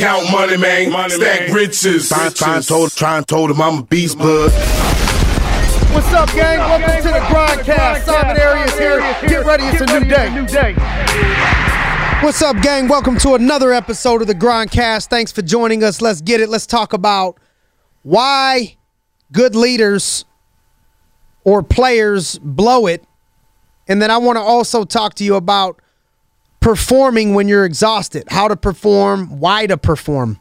count money, man. Money, Stack man. riches. Try, try, and told, try and told him I'm a beast blood. What's up, gang? Welcome to the Grindcast. Simon Arias here. Get ready, it's a new day. What's up, gang? Welcome to another episode of the Grindcast. Thanks for joining us. Let's get it. Let's talk about why good leaders or players blow it. And then I want to also talk to you about performing when you're exhausted, how to perform, why to perform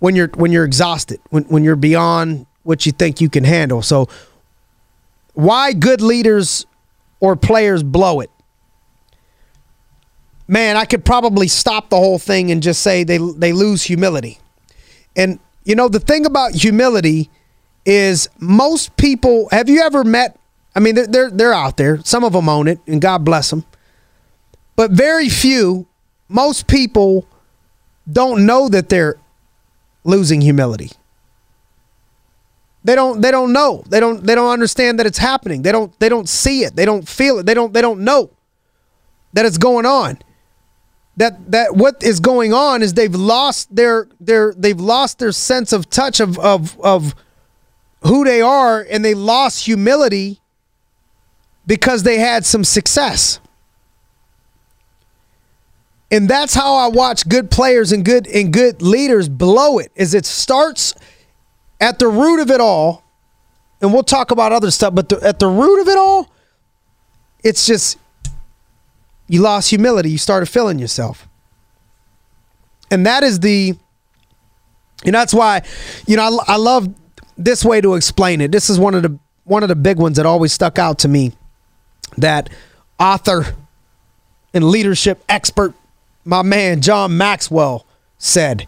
when you're when you're exhausted, when when you're beyond what you think you can handle. So why good leaders or players blow it. Man, I could probably stop the whole thing and just say they they lose humility. And you know the thing about humility is most people have you ever met I mean they're they're, they're out there. Some of them own it and God bless them. But very few, most people don't know that they're losing humility. They don't they don't know. They don't they don't understand that it's happening. They don't they don't see it. They don't feel it. They don't they don't know that it's going on. That that what is going on is they've lost their their they've lost their sense of touch of of of who they are and they lost humility because they had some success. And that's how I watch good players and good and good leaders blow it. Is it starts at the root of it all, and we'll talk about other stuff, but the, at the root of it all, it's just you lost humility. You started feeling yourself. And that is the, and that's why, you know, I, I love this way to explain it. This is one of the one of the big ones that always stuck out to me. That author and leadership expert my man John Maxwell said.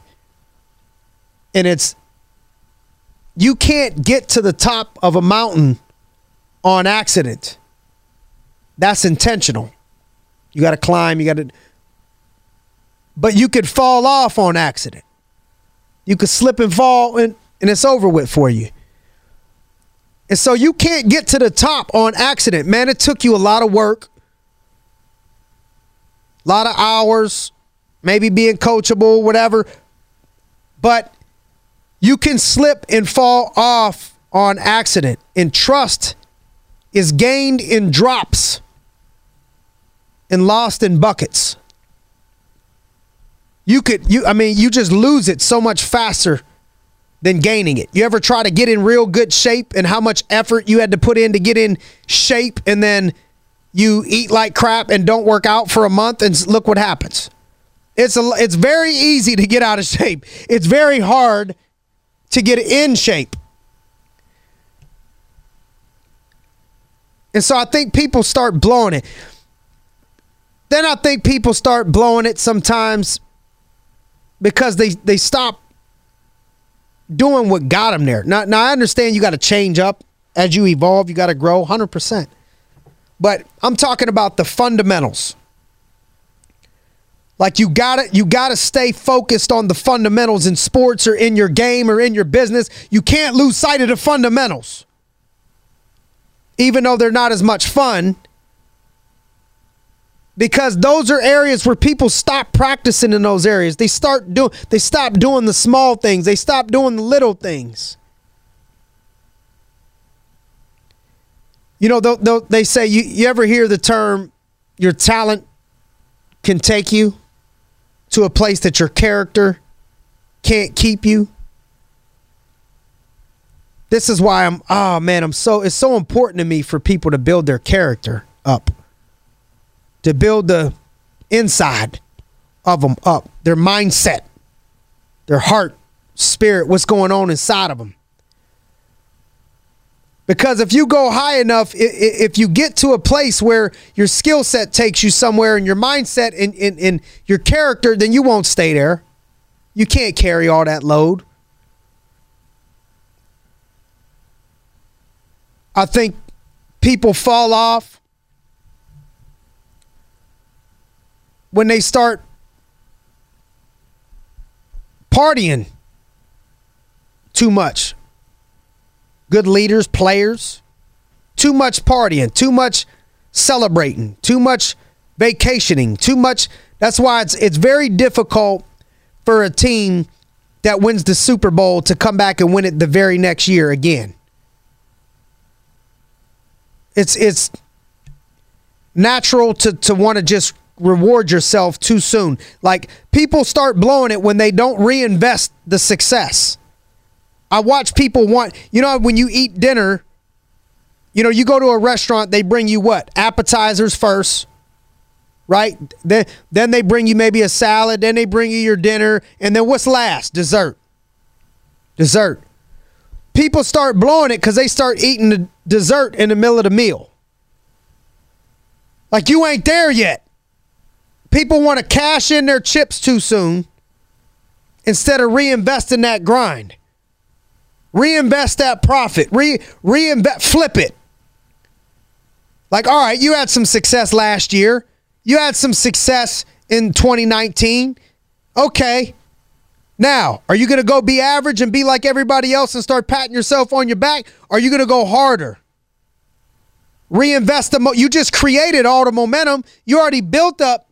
And it's you can't get to the top of a mountain on accident. That's intentional. You got to climb, you got to but you could fall off on accident. You could slip and fall and, and it's over with for you. And so you can't get to the top on accident. Man, it took you a lot of work a lot of hours, maybe being coachable, whatever. But you can slip and fall off on accident. And trust is gained in drops and lost in buckets. You could you I mean you just lose it so much faster than gaining it. You ever try to get in real good shape and how much effort you had to put in to get in shape and then you eat like crap and don't work out for a month and look what happens. It's a, it's very easy to get out of shape. It's very hard to get in shape. And so I think people start blowing it. Then I think people start blowing it sometimes because they they stop doing what got them there. Now, now I understand you got to change up as you evolve. You got to grow 100%. But I'm talking about the fundamentals. Like you got to you got to stay focused on the fundamentals in sports or in your game or in your business. You can't lose sight of the fundamentals. Even though they're not as much fun because those are areas where people stop practicing in those areas. They start doing they stop doing the small things. They stop doing the little things. You know, they'll, they say, you, you ever hear the term, your talent can take you to a place that your character can't keep you? This is why I'm, oh man, I'm so, it's so important to me for people to build their character up, to build the inside of them up, their mindset, their heart, spirit, what's going on inside of them. Because if you go high enough, if you get to a place where your skill set takes you somewhere and your mindset and, and, and, your character, then you won't stay there. You can't carry all that load. I think people fall off when they start partying too much good leaders, players. Too much partying, too much celebrating, too much vacationing, too much. That's why it's it's very difficult for a team that wins the Super Bowl to come back and win it the very next year again. It's it's natural to to want to just reward yourself too soon. Like people start blowing it when they don't reinvest the success. I watch people want, you know, when you eat dinner, you know, you go to a restaurant, they bring you what? Appetizers first, right? Then, then they bring you maybe a salad, then they bring you your dinner, and then what's last? Dessert. Dessert. People start blowing it because they start eating the dessert in the middle of the meal. Like you ain't there yet. People want to cash in their chips too soon instead of reinvesting that grind. Reinvest that profit. Re reinvest flip it. Like, all right, you had some success last year. You had some success in 2019. Okay. Now, are you going to go be average and be like everybody else and start patting yourself on your back? Or are you going to go harder? Reinvest the mo- you just created all the momentum. You already built up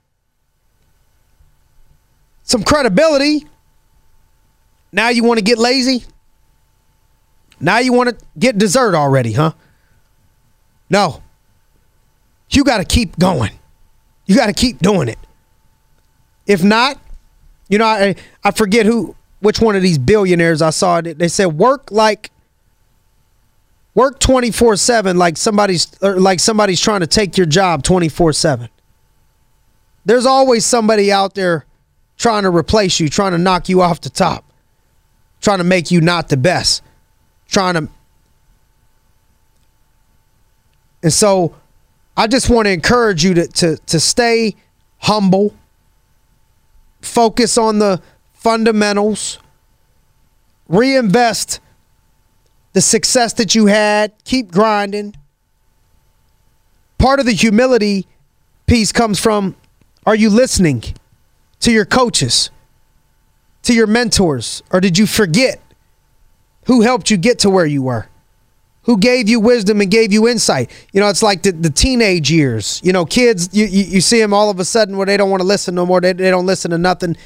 some credibility. Now you want to get lazy? Now you want to get dessert already, huh? No. You got to keep going. You got to keep doing it. If not, you know, I I forget who which one of these billionaires I saw it. They said work like work 24/7 like somebody's er, like somebody's trying to take your job 24/7. There's always somebody out there trying to replace you, trying to knock you off the top, trying to make you not the best trying to. And so I just want to encourage you to, to, to stay humble, focus on the fundamentals, reinvest the success that you had, keep grinding. Part of the humility piece comes from are you listening to your coaches, to your mentors, or did you forget who helped you get to where you were? Who gave you wisdom and gave you insight? You know, it's like the, the teenage years. You know, kids, you, you, you see them all of a sudden where they don't want to listen no more. They, they don't listen to nothing.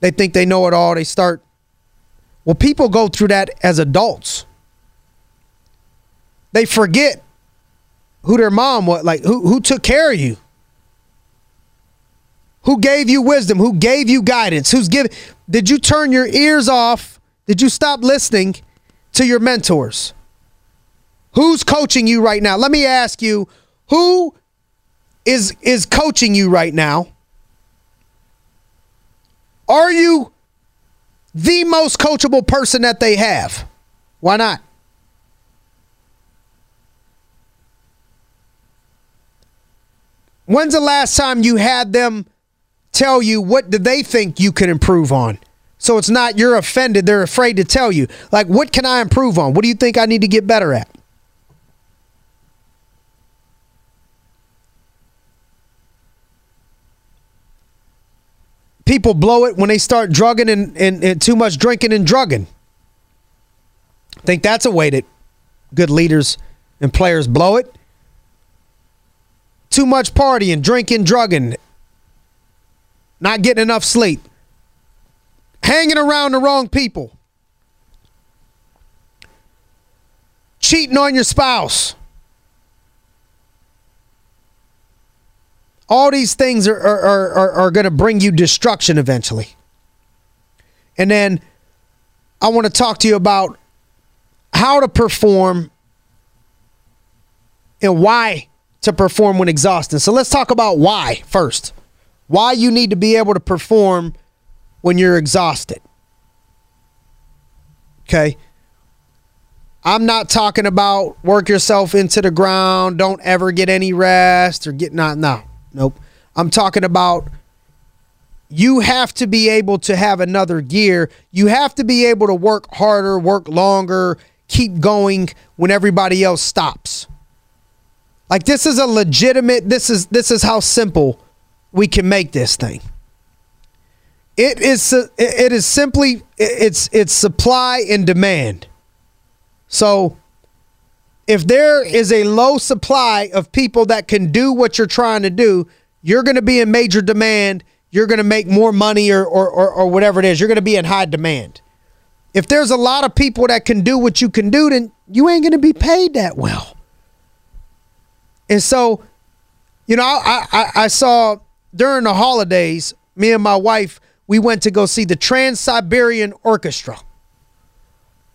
They think they know it all. They start. Well, people go through that as adults. They forget who their mom was, like who, who took care of you. Who gave you wisdom? Who gave you guidance? Who's giving? Did you turn your ears off did you stop listening to your mentors? Who's coaching you right now? Let me ask you, who is is coaching you right now? Are you the most coachable person that they have? Why not? When's the last time you had them tell you what do they think you can improve on? So it's not you're offended, they're afraid to tell you. Like, what can I improve on? What do you think I need to get better at? People blow it when they start drugging and, and, and too much drinking and drugging. Think that's a way that good leaders and players blow it. Too much partying, drinking, drugging, not getting enough sleep hanging around the wrong people, cheating on your spouse. All these things are, are, are, are going to bring you destruction eventually. And then I want to talk to you about how to perform and why to perform when exhausted. So let's talk about why first. Why you need to be able to perform when you're exhausted. Okay. I'm not talking about work yourself into the ground, don't ever get any rest or get not no. Nope. I'm talking about you have to be able to have another gear. You have to be able to work harder, work longer, keep going when everybody else stops. Like this is a legitimate this is this is how simple we can make this thing. It is it is simply it's it's supply and demand. So if there is a low supply of people that can do what you're trying to do, you're going to be in major demand. you're going to make more money or, or, or, or whatever it is. You're going to be in high demand. If there's a lot of people that can do what you can do, then you ain't going to be paid that well. And so, you know, I, I, I saw during the holidays, me and my wife, we went to go see the Trans Siberian Orchestra.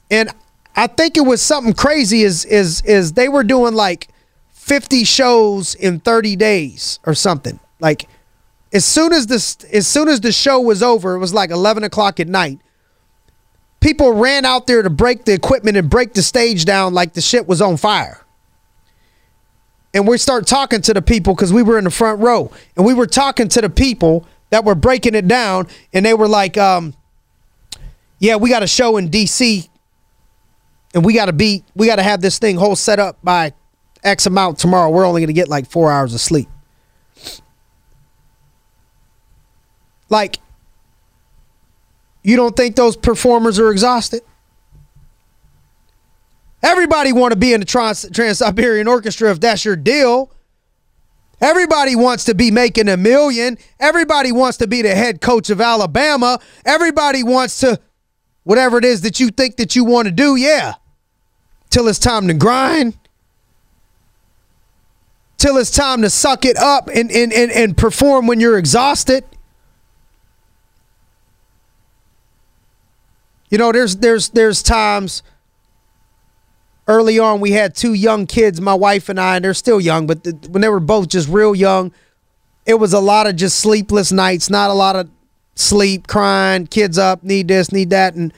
And I think it was something crazy is is is they were doing like 50 shows in 30 days or something. Like as soon as this as soon as the show was over, it was like 11 o'clock at night. People ran out there to break the equipment and break the stage down like the shit was on fire. And we start talking to the people because we were in the front row, and we were talking to the people that were breaking it down, and they were like, um, "Yeah, we got a show in D.C and we got to be we got to have this thing whole set up by X amount tomorrow. We're only going to get like four hours of sleep. Like, you don't think those performers are exhausted? Everybody want to be in the Trans Siberian Orchestra if that's your deal. Everybody wants to be making a million. Everybody wants to be the head coach of Alabama. Everybody wants to whatever it is that you think that you want to do. Yeah till it's time to grind, till it's time to suck it up and, and, and, and perform when you're exhausted. You know, there's there's there's times early on we had two young kids, my wife and I, and they're still young, but when they were both just real young, it was a lot of just sleepless nights, not a lot of sleep, crying, kids up, need this, need that, and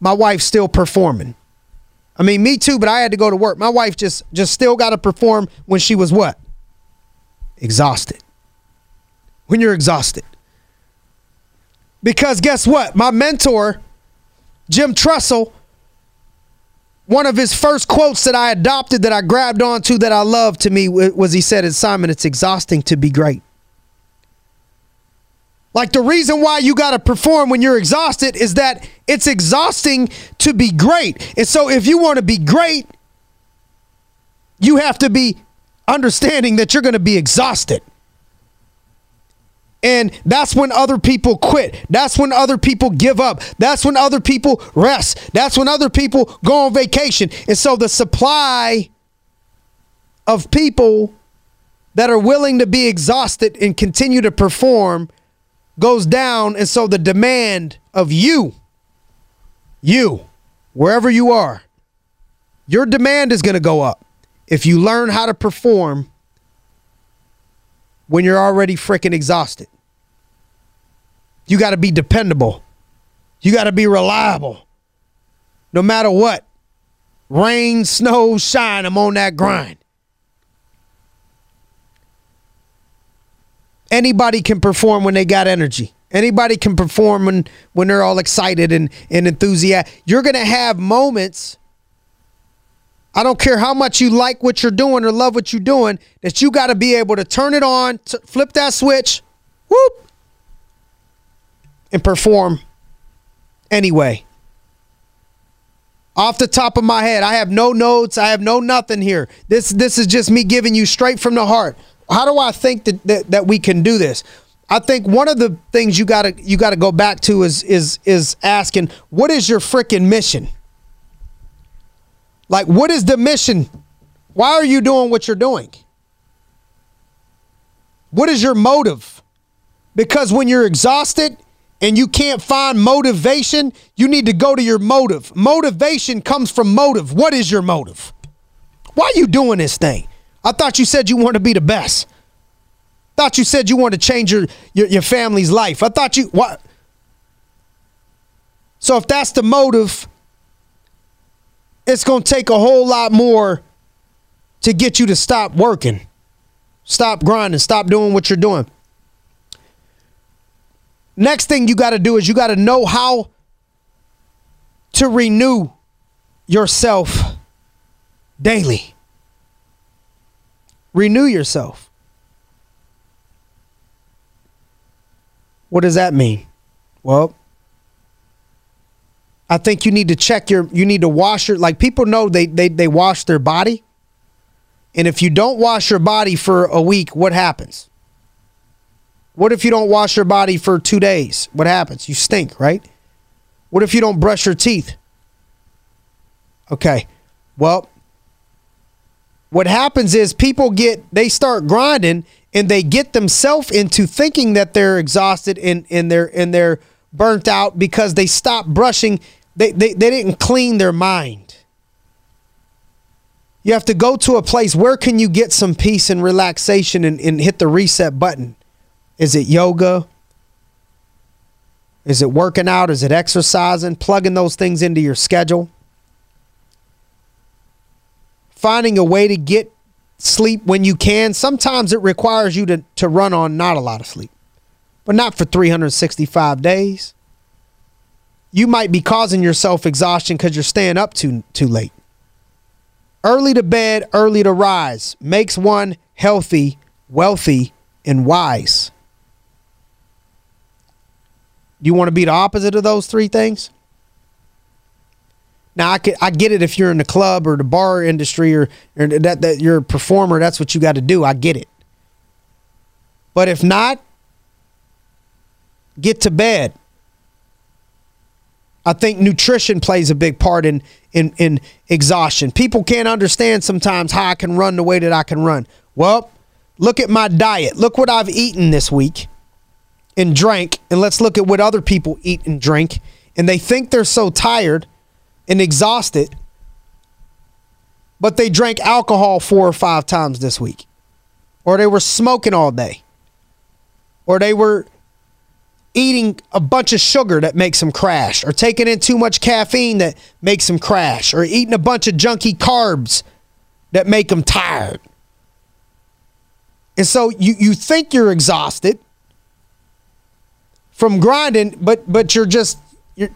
my wife's still performing. I mean, me too, but I had to go to work. My wife just just still got to perform when she was what? Exhausted. When you're exhausted. Because guess what? My mentor, Jim Tressel, one of his first quotes that I adopted that I grabbed onto that I love to me was he said, Simon, it's exhausting to be great. Like the reason why you got to perform when you're exhausted is that it's exhausting to be great. And so if you want to be great, you have to be understanding that you're going to be exhausted. And that's when other people quit. That's when other people give up. That's when other people rest. That's when other people go on vacation. And so the supply of people that are willing to be exhausted and continue to perform goes down. And so the demand of you, you, wherever you are, your demand is going to go up if you learn how to perform when you're already freaking exhausted. You got to be dependable. You got to be reliable. No matter what. Rain, snow, shine, I'm on that grind. Anybody can perform when they got energy. Anybody can perform when, when they're all excited and, and enthusiastic. You're going to have moments. I don't care how much you like what you're doing or love what you're doing, that you got to be able to turn it on, flip that switch, whoop, and perform anyway. Off the top of my head, I have no notes. I have no nothing here. This this is just me giving you straight from the heart. How do I think that, that, that we can do this? I think one of the things you gotta you gotta go back to is is is asking what is your freaking mission? Like what is the mission? Why are you doing what you're doing? What is your motive? Because when you're exhausted and you can't find motivation, you need to go to your motive. Motivation comes from motive. What is your motive? Why are you doing this thing? I thought you said you wanted to be the best. Thought you said you wanted to change your, your, your family's life. I thought you what? So if that's the motive, it's going to take a whole lot more to get you to stop working, stop grinding, stop doing what you're doing. Next thing you got to do is you got to know how to renew yourself daily. Renew yourself. What does that mean? Well, I think you need to check your you need to wash your like people know they they they wash their body. And if you don't wash your body for a week, what happens? What if you don't wash your body for two days? What happens? You stink, right? What if you don't brush your teeth? Okay. Well, what happens is people get they start grinding and they get themselves into thinking that they're exhausted and, and they're and they're burnt out because they stop brushing they, they, they didn't clean their mind. You have to go to a place where can you get some peace and relaxation and, and hit the reset button? Is it yoga? Is it working out? Is it exercising? Plugging those things into your schedule. Finding a way to get sleep when you can. Sometimes it requires you to, to run on not a lot of sleep, but not for 365 days. You might be causing yourself exhaustion because you're staying up too, too late. Early to bed, early to rise makes one healthy, wealthy, and wise. You want to be the opposite of those three things? Now I could, I get it if you're in the club or the bar industry or, or that that you're a performer, that's what you got to do. I get it. But if not, get to bed. I think nutrition plays a big part in in in exhaustion. People can't understand sometimes how I can run the way that I can run. Well, look at my diet. Look what I've eaten this week and drank, and let's look at what other people eat and drink. And they think they're so tired and exhausted, but they drank alcohol four or five times this week, or they were smoking all day, or they were eating a bunch of sugar that makes them crash, or taking in too much caffeine that makes them crash, or eating a bunch of junky carbs that make them tired. And so you, you think you're exhausted from grinding, but but you're just you're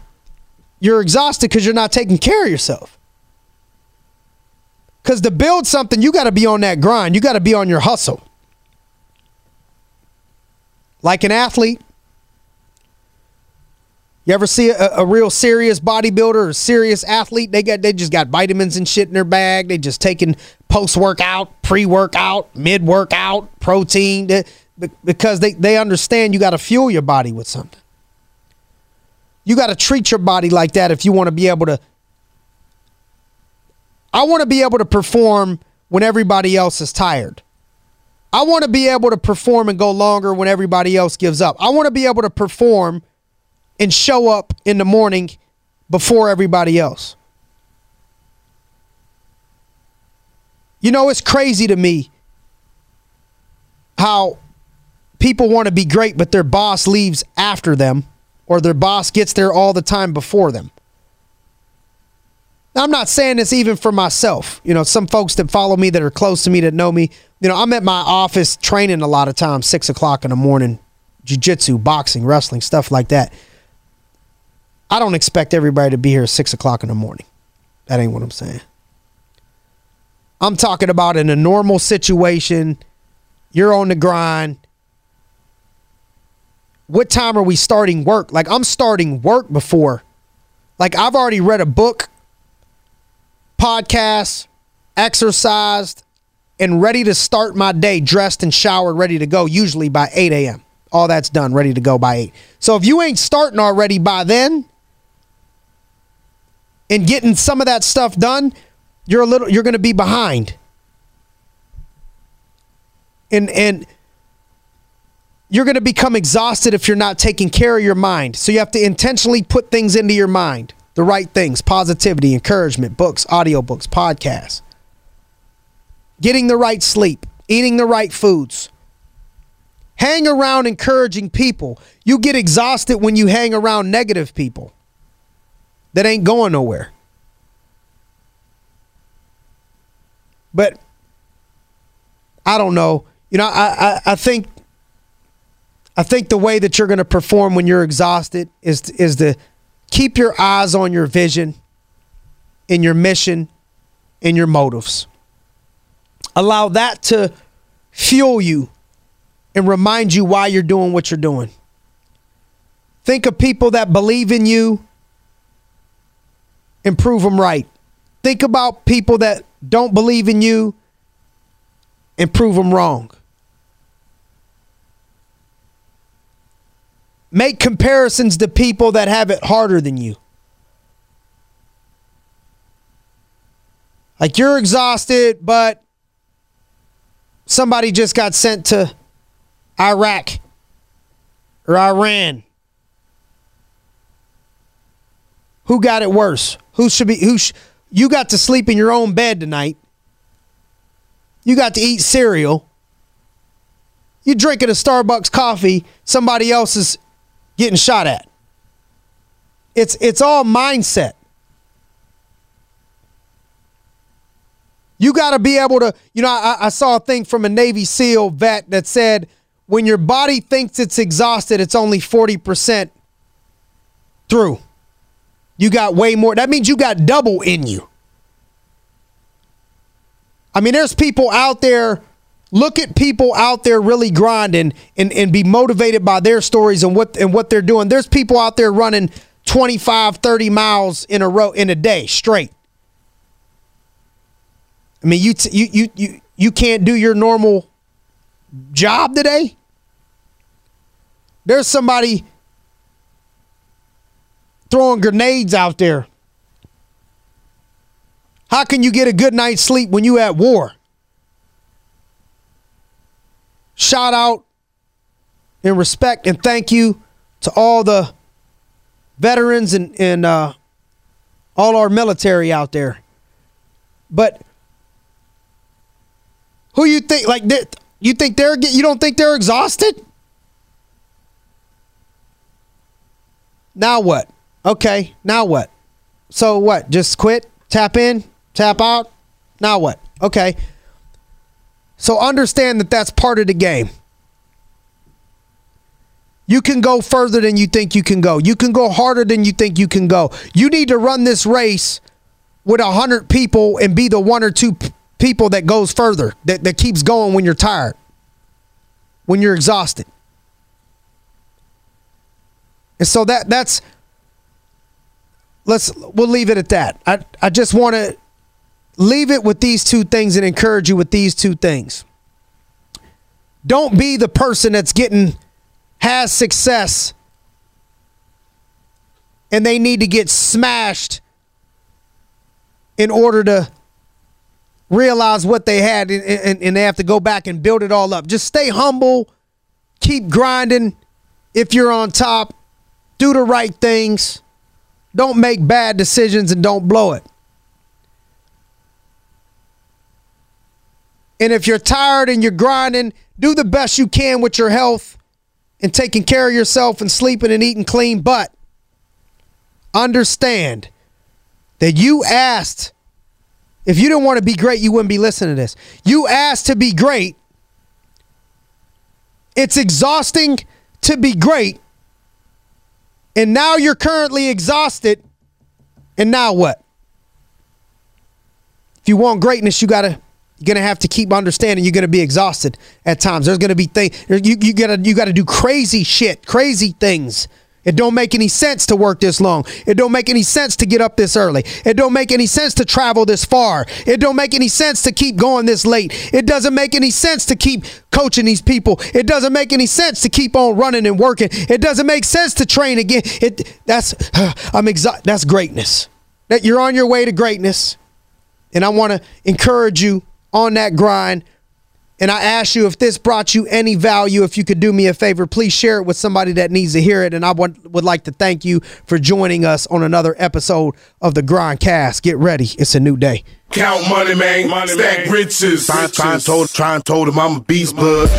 you're exhausted because you're not taking care of yourself. Because to build something, you got to be on that grind. You got to be on your hustle. Like an athlete. You ever see a, a real serious bodybuilder or serious athlete? They got they just got vitamins and shit in their bag. They just taking post workout, pre workout, mid workout, protein, because they, they understand you got to fuel your body with something. You got to treat your body like that if you want to be able to. I want to be able to perform when everybody else is tired. I want to be able to perform and go longer when everybody else gives up. I want to be able to perform and show up in the morning before everybody else. You know, it's crazy to me how people want to be great, but their boss leaves after them or their boss gets there all the time before them. Now, I'm not saying this even for myself. You know, some folks that follow me that are close to me that know me, you know, I'm at my office training a lot of times, six o'clock in the morning, jiu-jitsu, boxing, wrestling, stuff like that. I don't expect everybody to be here at six o'clock in the morning. That ain't what I'm saying. I'm talking about in a normal situation, you're on the grind, what time are we starting work? Like I'm starting work before. Like I've already read a book, podcast, exercised, and ready to start my day dressed and showered, ready to go, usually by 8 a.m. All that's done, ready to go by 8. So if you ain't starting already by then and getting some of that stuff done, you're a little you're gonna be behind. And and you're going to become exhausted if you're not taking care of your mind. So you have to intentionally put things into your mind the right things positivity, encouragement, books, audiobooks, podcasts, getting the right sleep, eating the right foods. Hang around encouraging people. You get exhausted when you hang around negative people that ain't going nowhere. But I don't know. You know, I, I, I think I think the way that you're going to perform when you're exhausted is is to keep your eyes on your vision, in your mission, in your motives. Allow that to fuel you and remind you why you're doing what you're doing. Think of people that believe in you and prove them right. Think about people that don't believe in you and prove them wrong. make comparisons to people that have it harder than you. Like you're exhausted, but somebody just got sent to Iraq or Iran. Who got it worse? Who should be who sh- you got to sleep in your own bed tonight. You got to eat cereal. You drinking a Starbucks coffee, somebody else is getting shot at. It's it's all mindset. You got to be able to, you know, I, I saw a thing from a Navy SEAL vet that said when your body thinks it's exhausted, it's only 40% through. You got way more. That means you got double in you. I mean, there's people out there. Look at people out there really grinding and, and be motivated by their stories and what and what they're doing. There's people out there running 25, 30 miles in a row in a day straight. I mean, you t- you you you you can't do your normal job today. There's somebody throwing grenades out there. How can you get a good night's sleep when you at war? Shout out and respect and thank you to all the veterans and, and uh, all our military out there. But who you think like you think they're you don't think they're exhausted? Now what? Okay, now what? So what? Just quit, tap in, tap out. Now what? Okay. So understand that that's part of the game. You can go further than you think you can go. You can go harder than you think you can go. You need to run this race with a hundred people and be the one or two people that goes further, that, that keeps going when you're tired, when you're exhausted. And so that that's let's we'll leave it at that. I I just want to leave it with these two things and encourage you with these two things. Don't be the person that's getting has success and they need to get smashed in order to realize what they had and, and, and, they have to go back and build it all up. Just stay humble, keep grinding. If you're on top, do the right things. Don't make bad decisions and don't blow it. And if you're tired and you're grinding, do the best you can with your health and taking care of yourself and sleeping and eating clean. But understand that you asked if you didn't want to be great, you wouldn't be listening to this. You asked to be great. It's exhausting to be great. And now you're currently exhausted. And now what? If you want greatness, you gotta you're gonna have to keep understanding you're gonna be exhausted at times. There's gonna be things you, you gotta you gotta do crazy shit, crazy things it don't make any sense to work this long. It don't make any sense to get up this early. It don't make any sense to travel this far. It don't make any sense to keep going this late. It doesn't make any sense to keep coaching these people. It doesn't make any sense to keep on running and working. It doesn't make sense to train again. It that's I'm excited. That's greatness. That you're on your way to greatness. And I want to encourage you on that grind and I ask you if this brought you any value, if you could do me a favor, please share it with somebody that needs to hear it. And I would, would like to thank you for joining us on another episode of the Grindcast. Get ready, it's a new day. Count money, man. Money, Stack man. riches. Try, try, and told, try and told him I'm a beast, bud.